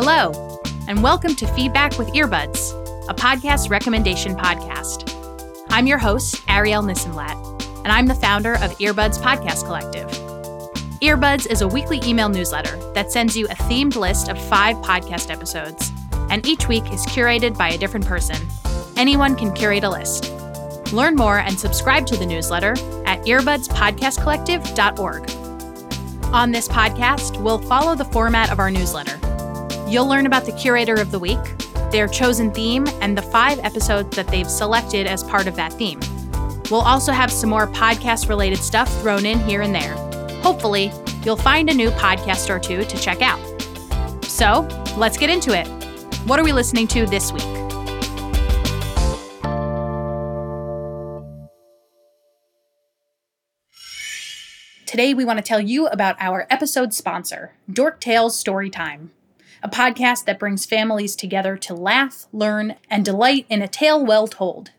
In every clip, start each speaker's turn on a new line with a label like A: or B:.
A: Hello, and welcome to Feedback with Earbuds, a podcast recommendation podcast. I'm your host, Ariel Nissenblatt, and I'm the founder of Earbuds Podcast Collective. Earbuds is a weekly email newsletter that sends you a themed list of five podcast episodes, and each week is curated by a different person. Anyone can curate a list. Learn more and subscribe to the newsletter at earbudspodcastcollective.org. On this podcast, we'll follow the format of our newsletter. You'll learn about the curator of the week, their chosen theme, and the five episodes that they've selected as part of that theme. We'll also have some more podcast related stuff thrown in here and there. Hopefully, you'll find a new podcast or two to check out. So, let's get into it. What are we listening to this week? Today, we want to tell you about our episode sponsor, Dork Tales Storytime, a podcast that brings families together to laugh, learn, and delight in a tale well told.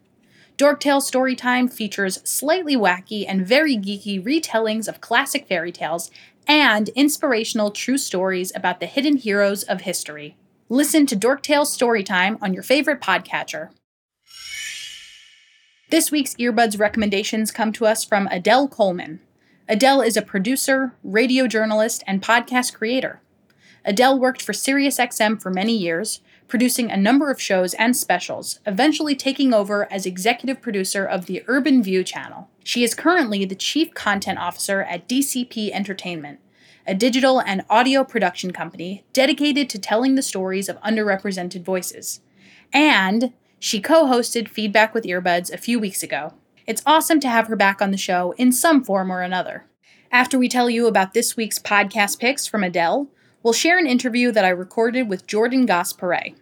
A: Dork Tales Storytime features slightly wacky and very geeky retellings of classic fairy tales and inspirational true stories about the hidden heroes of history. Listen to Dork Tales Storytime on your favorite podcatcher. This week's earbuds recommendations come to us from Adele Coleman. Adele is a producer, radio journalist, and podcast creator. Adele worked for SiriusXM for many years, producing a number of shows and specials, eventually taking over as executive producer of the Urban View channel. She is currently the chief content officer at DCP Entertainment, a digital and audio production company dedicated to telling the stories of underrepresented voices. And she co hosted Feedback with Earbuds a few weeks ago. It's awesome to have her back on the show in some form or another. After we tell you about this week's podcast picks from Adele, we'll share an interview that I recorded with Jordan Gass-Poore'.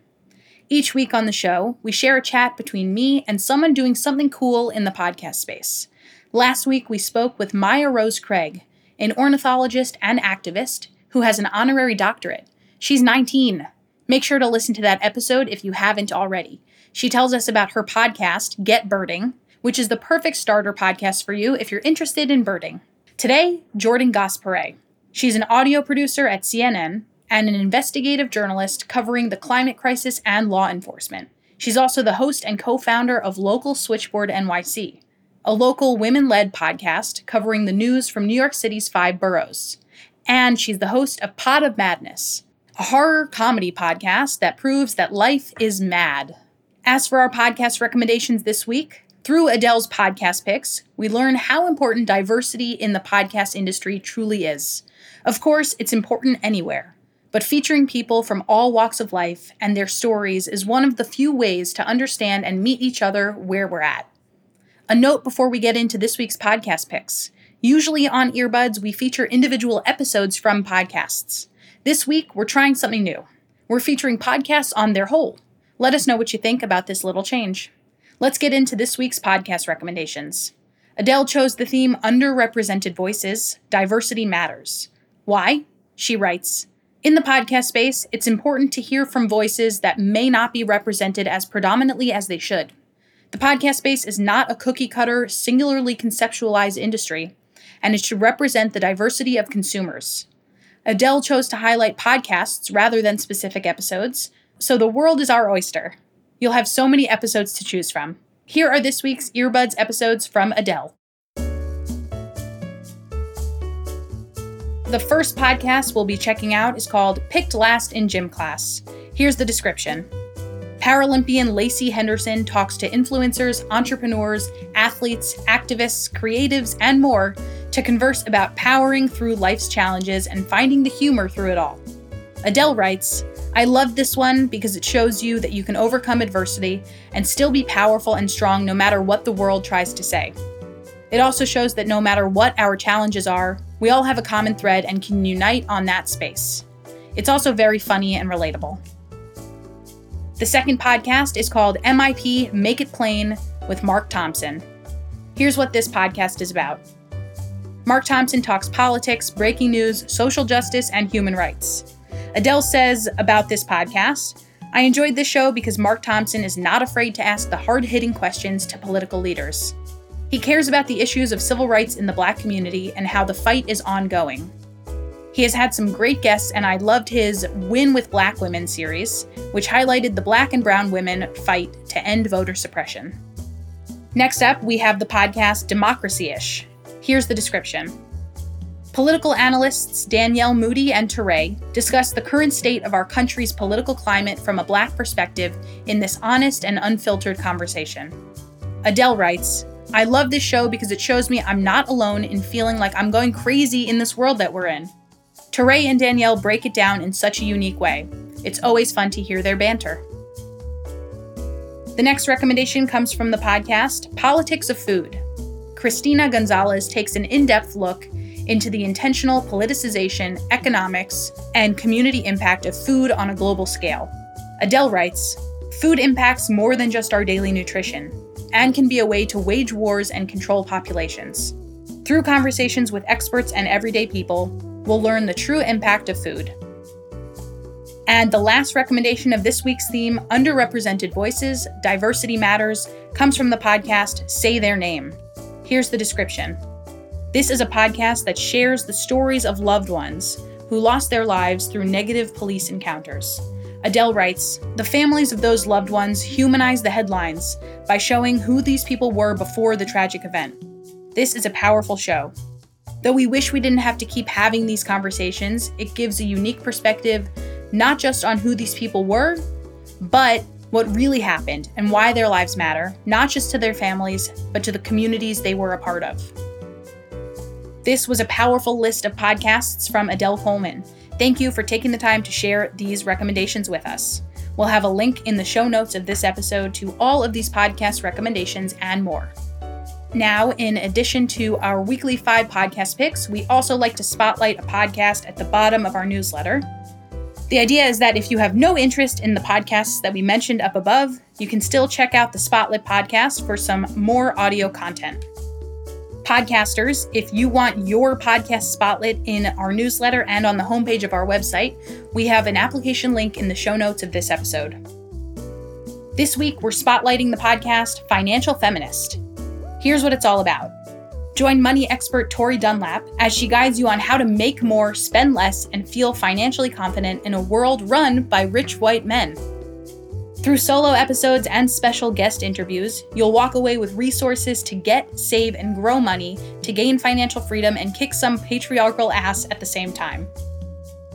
A: Each week on the show, we share a chat between me and someone doing something cool in the podcast space. Last week, we spoke with Maya Rose Craig, an ornithologist and activist who has an honorary doctorate. She's 19. Make sure to listen to that episode if you haven't already. She tells us about her podcast, Get Birding, which is the perfect starter podcast for you if you're interested in birding. Today, Jordan Gass-Poore'. She's an audio producer at CNN and an investigative journalist covering the climate crisis and law enforcement. She's also the host and co founder of Local Switchboard NYC, a local women led podcast covering the news from New York City's five boroughs. And she's the host of Pod of Madness, a horror comedy podcast that proves that life is mad. As for our podcast recommendations this week, through Adele's podcast picks, we learn how important diversity in the podcast industry truly is. Of course, it's important anywhere but featuring people from all walks of life and their stories is one of the few ways to understand and meet each other where we're at. A note before we get into this week's podcast picks. Usually on Earbuds, we feature individual episodes from podcasts. This week, we're trying something new. We're featuring podcasts on their whole. Let us know what you think about this little change. Let's get into this week's podcast recommendations. Adele chose the theme Underrepresented Voices Diversity Matters. Why? She writes, in the podcast space, it's important to hear from voices that may not be represented as predominantly as they should. The podcast space is not a cookie cutter, singularly conceptualized industry, and it should represent the diversity of consumers. Adele chose to highlight podcasts rather than specific episodes, so the world is our oyster. You'll have so many episodes to choose from. Here are this week's Earbuds episodes from Adele. The first podcast we'll be checking out is called Picked Last in Gym Class. Here's the description Paralympian Lacey Henderson talks to influencers, entrepreneurs, athletes, activists, creatives, and more to converse about powering through life's challenges and finding the humor through it all. Adele writes, I love this one because it shows you that you can overcome adversity and still be powerful and strong no matter what the world tries to say. It also shows that no matter what our challenges are, we all have a common thread and can unite on that space. It's also very funny and relatable. The second podcast is called MIP Make It Plain with Mark Thompson. Here's what this podcast is about Mark Thompson talks politics, breaking news, social justice, and human rights. Adele says about this podcast I enjoyed this show because Mark Thompson is not afraid to ask the hard hitting questions to political leaders. He cares about the issues of civil rights in the black community and how the fight is ongoing. He has had some great guests, and I loved his Win with Black Women series, which highlighted the black and brown women fight to end voter suppression. Next up, we have the podcast Democracy Ish. Here's the description. Political analysts Danielle Moody and Touré discuss the current state of our country's political climate from a black perspective in this honest and unfiltered conversation. Adele writes, I love this show because it shows me I'm not alone in feeling like I'm going crazy in this world that we're in. Touré and Danielle break it down in such a unique way. It's always fun to hear their banter. The next recommendation comes from the podcast Politics of Food. Christina Gonzalez takes an in depth look into the intentional politicization, economics, and community impact of food on a global scale. Adele writes Food impacts more than just our daily nutrition and can be a way to wage wars and control populations. Through conversations with experts and everyday people, we'll learn the true impact of food. And the last recommendation of this week's theme, Underrepresented Voices, Diversity Matters, comes from the podcast Say Their Name. Here's the description This is a podcast that shares the stories of loved ones who lost their lives through negative police encounters. Adele writes The families of those loved ones humanize the headlines by showing who these people were before the tragic event. This is a powerful show. Though we wish we didn't have to keep having these conversations, it gives a unique perspective not just on who these people were, but what really happened and why their lives matter, not just to their families, but to the communities they were a part of. This was a powerful list of podcasts from Adele Coleman. Thank you for taking the time to share these recommendations with us. We'll have a link in the show notes of this episode to all of these podcast recommendations and more. Now, in addition to our weekly five podcast picks, we also like to spotlight a podcast at the bottom of our newsletter. The idea is that if you have no interest in the podcasts that we mentioned up above, you can still check out the Spotlit podcast for some more audio content. Podcasters, if you want your podcast spotlit in our newsletter and on the homepage of our website, we have an application link in the show notes of this episode. This week, we're spotlighting the podcast Financial Feminist. Here's what it's all about. Join money expert Tori Dunlap as she guides you on how to make more, spend less, and feel financially confident in a world run by rich white men. Through solo episodes and special guest interviews, you'll walk away with resources to get, save, and grow money to gain financial freedom and kick some patriarchal ass at the same time.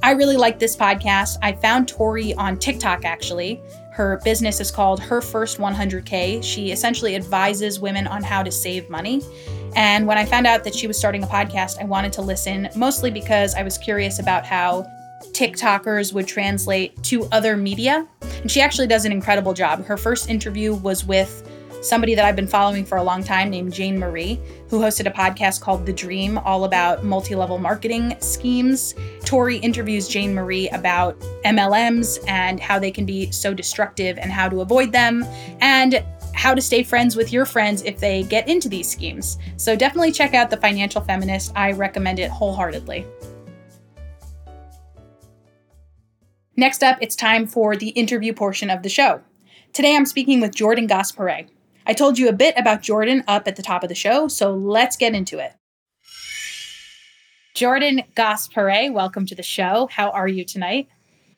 A: I really like this podcast. I found Tori on TikTok actually. Her business is called Her First 100K. She essentially advises women on how to save money. And when I found out that she was starting a podcast, I wanted to listen, mostly because I was curious about how TikTokers would translate to other media. And she actually does an incredible job. Her first interview was with somebody that I've been following for a long time named Jane Marie, who hosted a podcast called The Dream, all about multi level marketing schemes. Tori interviews Jane Marie about MLMs and how they can be so destructive and how to avoid them, and how to stay friends with your friends if they get into these schemes. So definitely check out The Financial Feminist. I recommend it wholeheartedly. Next up, it's time for the interview portion of the show. Today I'm speaking with Jordan Gass-Poore'. I told you a bit about Jordan up at the top of the show, so let's get into it. Jordan Gass-Poore', welcome to the show. How are you tonight?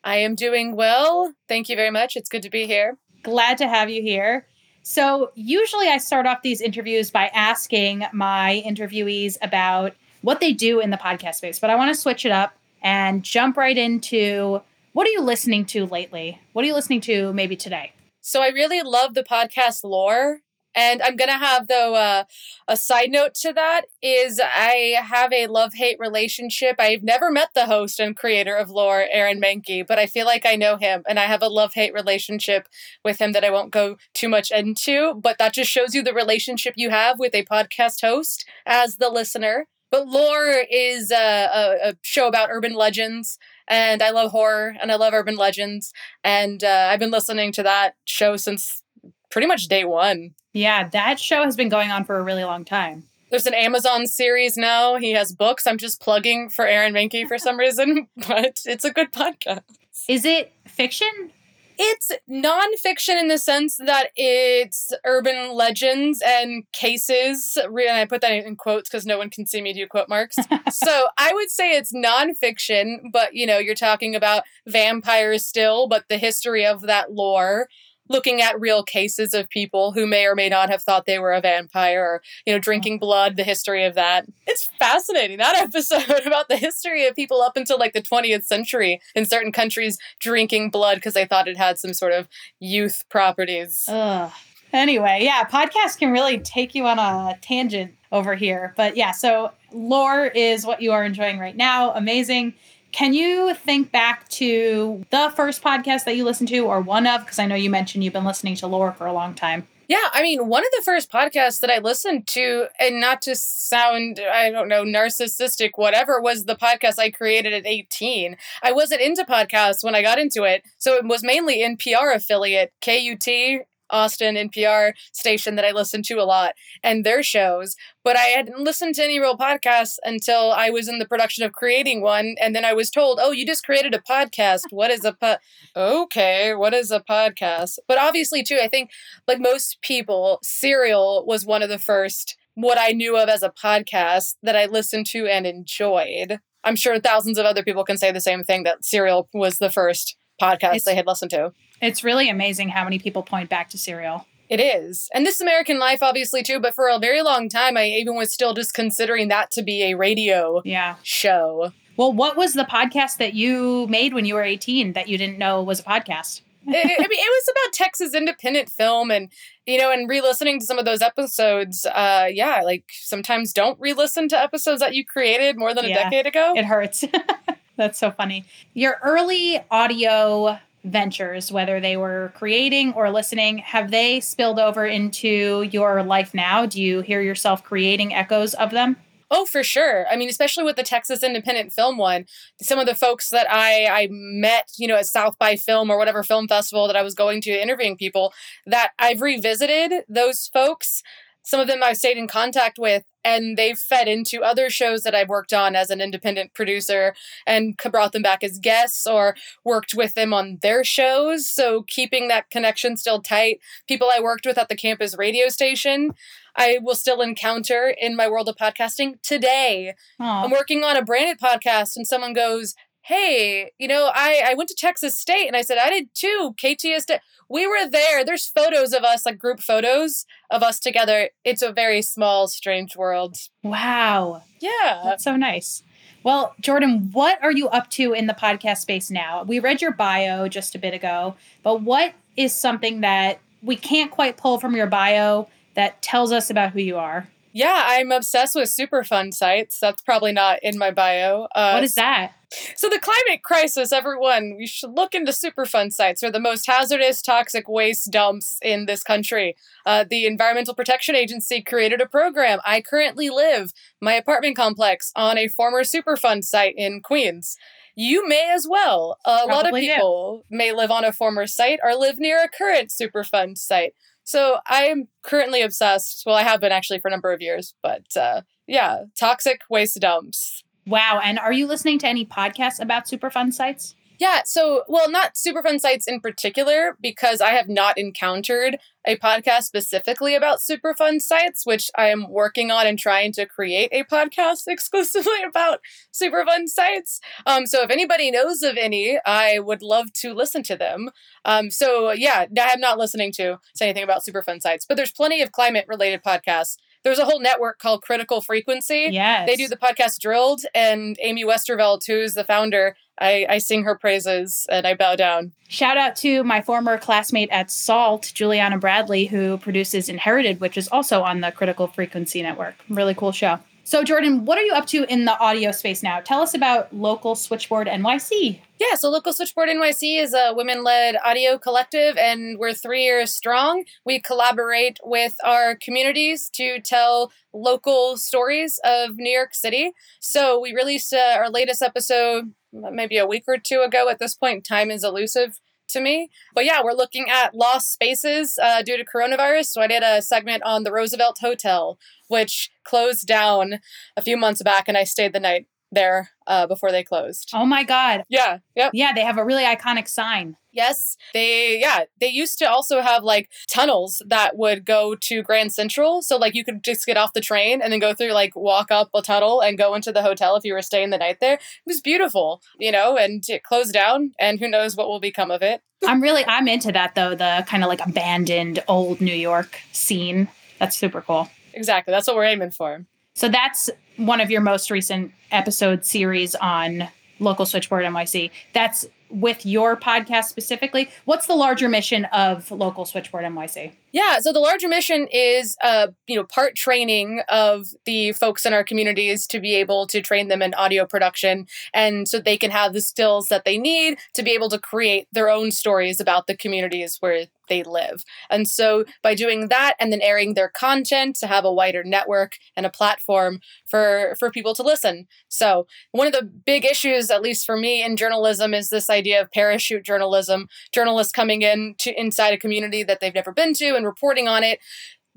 B: I am doing well. Thank you very much. It's good to be here.
A: Glad to have you here. So, usually I start off these interviews by asking my interviewees about what they do in the podcast space. But I want to switch it up and jump right into what are you listening to lately? What are you listening to maybe today?
B: So I really love the podcast lore. And I'm gonna have though uh, a side note to that is I have a love hate relationship. I've never met the host and creator of lore, Aaron Mahnke, but I feel like I know him, and I have a love hate relationship with him that I won't go too much into. But that just shows you the relationship you have with a podcast host as the listener. But lore is a, a, a show about urban legends and I love horror and I love urban legends. And uh, I've been listening to that show since pretty much day one.
A: Yeah, that show has been going on for a really long time.
B: There's an Amazon series now. He has books. I'm just plugging for Aaron Mahnke for some reason, but it's a good podcast.
A: Is it fiction?
B: It's nonfiction in the sense that it's urban legends and cases. And I put that in quotes because no one can see me do quote marks. so I would say it's nonfiction, but you know, you're talking about vampires still, but the history of that lore looking at real cases of people who may or may not have thought they were a vampire or you know drinking blood the history of that. It's fascinating that episode about the history of people up until like the 20th century in certain countries drinking blood because they thought it had some sort of youth properties.
A: Ugh. anyway yeah podcasts can really take you on a tangent over here. But yeah so lore is what you are enjoying right now. Amazing can you think back to the first podcast that you listened to or one of? Because I know you mentioned you've been listening to lore for a long time.
B: Yeah, I mean, one of the first podcasts that I listened to, and not to sound, I don't know, narcissistic, whatever, was the podcast I created at 18. I wasn't into podcasts when I got into it. So it was mainly NPR affiliate, KUT, Austin NPR station that I listened to a lot and their shows, but I hadn't listened to any real podcasts until I was in the production of creating one. And then I was told, oh, you just created a podcast. What is a po-? Okay, what is a podcast? But obviously, too, I think like most people, Serial was one of the first what I knew of as a podcast that I listened to and enjoyed. I'm sure thousands of other people can say the same thing that Serial was the first podcast it's, they had listened to.
A: It's really amazing how many people point back to Serial.
B: It is. And This American Life, obviously, too, but for a very long time, I even was still just considering that to be a radio
A: yeah.
B: show.
A: Well, what was the podcast that you made when you were 18 that you didn't know was a podcast?
B: it, I mean, it was about Texas independent film, and you know, and re-listening to some of those episodes. Uh, yeah, like sometimes don't re-listen to episodes that you created more than a yeah, decade ago.
A: It hurts. That's so funny. Your early audio ventures, whether they were creating or listening, have they spilled over into your life now? Do you hear yourself creating echoes of them?
B: Oh, for sure. I mean, especially with the Texas Independent Film one, some of the folks that I I met, you know, at South by Film or whatever film festival that I was going to interviewing people, that I've revisited those folks. Some of them I've stayed in contact with and they've fed into other shows that I've worked on as an independent producer and brought them back as guests or worked with them on their shows. So keeping that connection still tight. People I worked with at the campus radio station, I will still encounter in my world of podcasting today. Aww. I'm working on a branded podcast and someone goes, Hey, you know, I, I went to Texas State and I said, I did too. KTS we were there. There's photos of us, like group photos of us together. It's a very small, strange world.
A: Wow.
B: Yeah.
A: That's so nice. Well, Jordan, what are you up to in the podcast space now? We read your bio just a bit ago, but what is something that we can't quite pull from your bio that tells us about who you are?
B: Yeah, I'm obsessed with Superfund sites. That's probably not in my bio.
A: Uh, what is that?
B: So the climate crisis, everyone, we should look into Superfund sites. They're the most hazardous, toxic waste dumps in this country. Uh, the Environmental Protection Agency created a program. I currently live my apartment complex on a former Superfund site in Queens. You may as well. A Probably lot of people do. may live on a former site or live near a current Superfund site. So I'm currently obsessed. Well, I have been actually for a number of years, but uh, yeah, toxic waste dumps.
A: Wow. And are you listening to any podcasts about Superfund sites?
B: Yeah, so well, not Superfund sites in particular, because I have not encountered a podcast specifically about Superfund sites, which I am working on and trying to create a podcast exclusively about Superfund sites. Um, so if anybody knows of any, I would love to listen to them. Um, so yeah, I'm not listening to say anything about Superfund sites, but there's plenty of climate related podcasts there's a whole network called Critical Frequency.
A: Yes.
B: They do the podcast Drilled, and Amy Westervelt, who's the founder, I, I sing her praises and I bow down.
A: Shout out to my former classmate at SALT, Juliana Bradley, who produces Inherited, which is also on the Critical Frequency Network. Really cool show. So, Jordan, what are you up to in the audio space now? Tell us about Local Switchboard NYC.
B: Yeah, so Local Switchboard NYC is a women led audio collective, and we're three years strong. We collaborate with our communities to tell local stories of New York City. So, we released uh, our latest episode maybe a week or two ago. At this point, time is elusive to me. But yeah, we're looking at lost spaces uh, due to coronavirus. So I did a segment on the Roosevelt Hotel, which closed down a few months back, and I stayed the night there uh, before they closed.
A: Oh my God.
B: Yeah. Yep.
A: Yeah, they have a really iconic sign.
B: Yes, they yeah, they used to also have like tunnels that would go to Grand Central. So like you could just get off the train and then go through like walk up a tunnel and go into the hotel if you were staying the night there. It was beautiful, you know, and it closed down and who knows what will become of it.
A: I'm really I'm into that though, the kind of like abandoned old New York scene. That's super cool.
B: Exactly. That's what we're aiming for.
A: So that's one of your most recent episode series on local switchboard NYC. That's with your podcast specifically. What's the larger mission of local switchboard NYC?
B: Yeah, so the larger mission is, uh, you know, part training of the folks in our communities to be able to train them in audio production, and so they can have the skills that they need to be able to create their own stories about the communities where they live. And so by doing that and then airing their content to have a wider network and a platform for for people to listen. So one of the big issues at least for me in journalism is this idea of parachute journalism, journalists coming in to inside a community that they've never been to and reporting on it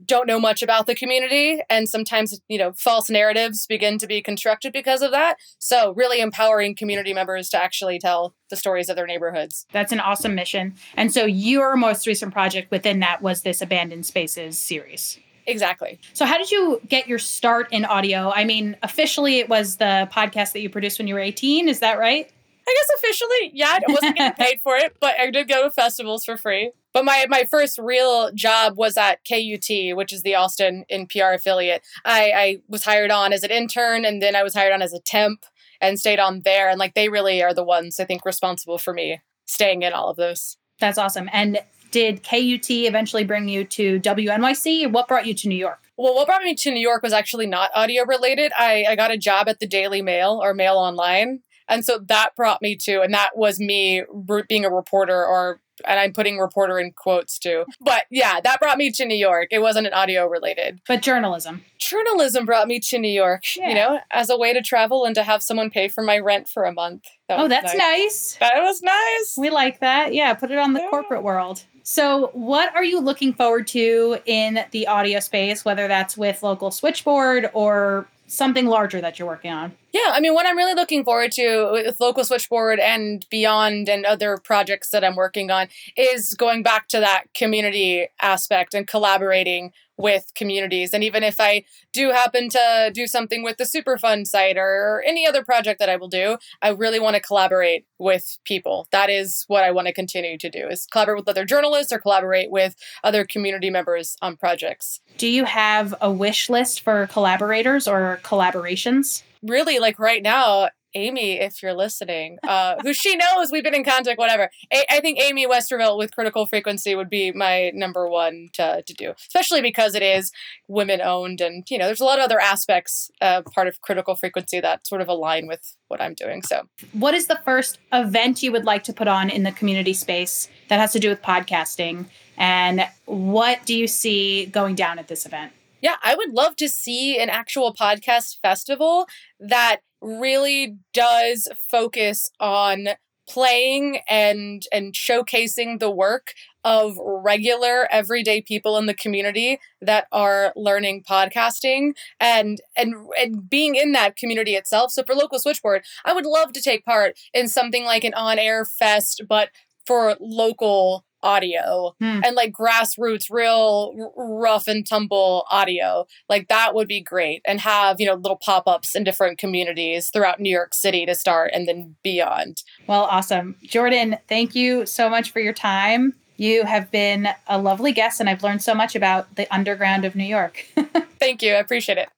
B: don't know much about the community and sometimes you know false narratives begin to be constructed because of that so really empowering community members to actually tell the stories of their neighborhoods
A: That's an awesome mission. And so your most recent project within that was this Abandoned Spaces series.
B: exactly
A: So how did you get your start in audio? I mean, officially it was the podcast that you produced when you were 18, is that right?
B: I guess officially, yeah, I wasn't getting paid for it, but I did go to festivals for free. But my, my first real job was at KUT, which is the Austin NPR affiliate. I, I was hired on as an intern and then I was hired on as a temp and stayed on there. And like they really are the ones I think responsible for me staying in all of those.
A: That's awesome. And did KUT eventually bring you to WNYC? What brought you to New York?
B: Well, what brought me to New York was actually not audio related. I, I got a job at the Daily Mail or Mail Online. And so that brought me to, and that was me being a reporter or, and I'm putting reporter in quotes too. But yeah, that brought me to New York. It wasn't an audio related.
A: But journalism.
B: Journalism brought me to New York,
A: Yeah.
B: you know, as a way to travel and to have someone pay for my rent for a month. That
A: Oh, that's nice.
B: That was nice.
A: We like that. Yeah, put it on the
B: Yeah.
A: corporate world. So, what are you looking forward to in the audio space, whether that's with local switchboard or something larger that you're working on?
B: Yeah, I mean, what I'm really looking forward to with Local Switchboard and beyond and other projects that I'm working on is going back to that community aspect and collaborating with communities. And even if I do happen to do something with the Superfund site or any other project that I will do, I really want to collaborate with people. That is what I want to continue to do is collaborate with other journalists or collaborate with other community members on projects.
A: Do you have a wish list for collaborators or collaborations?
B: Really like right now amy if you're listening uh who she knows we've been in contact whatever A- i think amy westervelt with critical frequency would be my number one to, to do especially because it is women owned and you know there's a lot of other aspects uh, part of critical frequency that sort of align with what i'm doing so
A: What is the first event you would like to put on in the community space that has to do with podcasting? And what do you see going down at this event?
B: Yeah, I would love to see an actual podcast festival that really does focus on playing and and showcasing the work of regular everyday people in the community that are learning podcasting and and and being in that community itself. So for local switchboard i would love to take part in something like an on-air fest but for local audio
A: Hmm.
B: and like grassroots real r- rough and tumble audio like that would be great and have you know little pop-ups in different communities throughout new york city to start and then beyond
A: Well, awesome. Jordan, thank you so much for your time. You have been a lovely guest, and I've learned so much about the underground of New York.
B: Thank you. I appreciate it.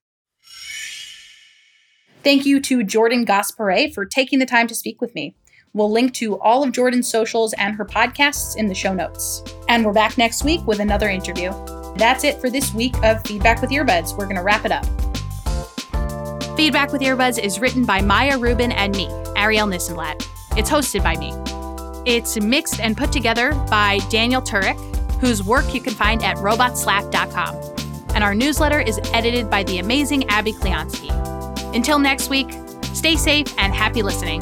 A: Thank you to Jordan Gass-Poore' for taking the time to speak with me. We'll link to all of Jordan's socials and her podcasts in the show notes. And we're back next week with another interview. That's it for this week of Feedback with Earbuds. We're going to wrap it up. Feedback with Earbuds is written by Maya Rubin and me, Ariel Nissenblatt. It's hosted by me. It's mixed and put together by Daniel Turek, whose work you can find at robotslap.com. And our newsletter is edited by the amazing Abby Kleonsky. Until next week, stay safe and happy listening.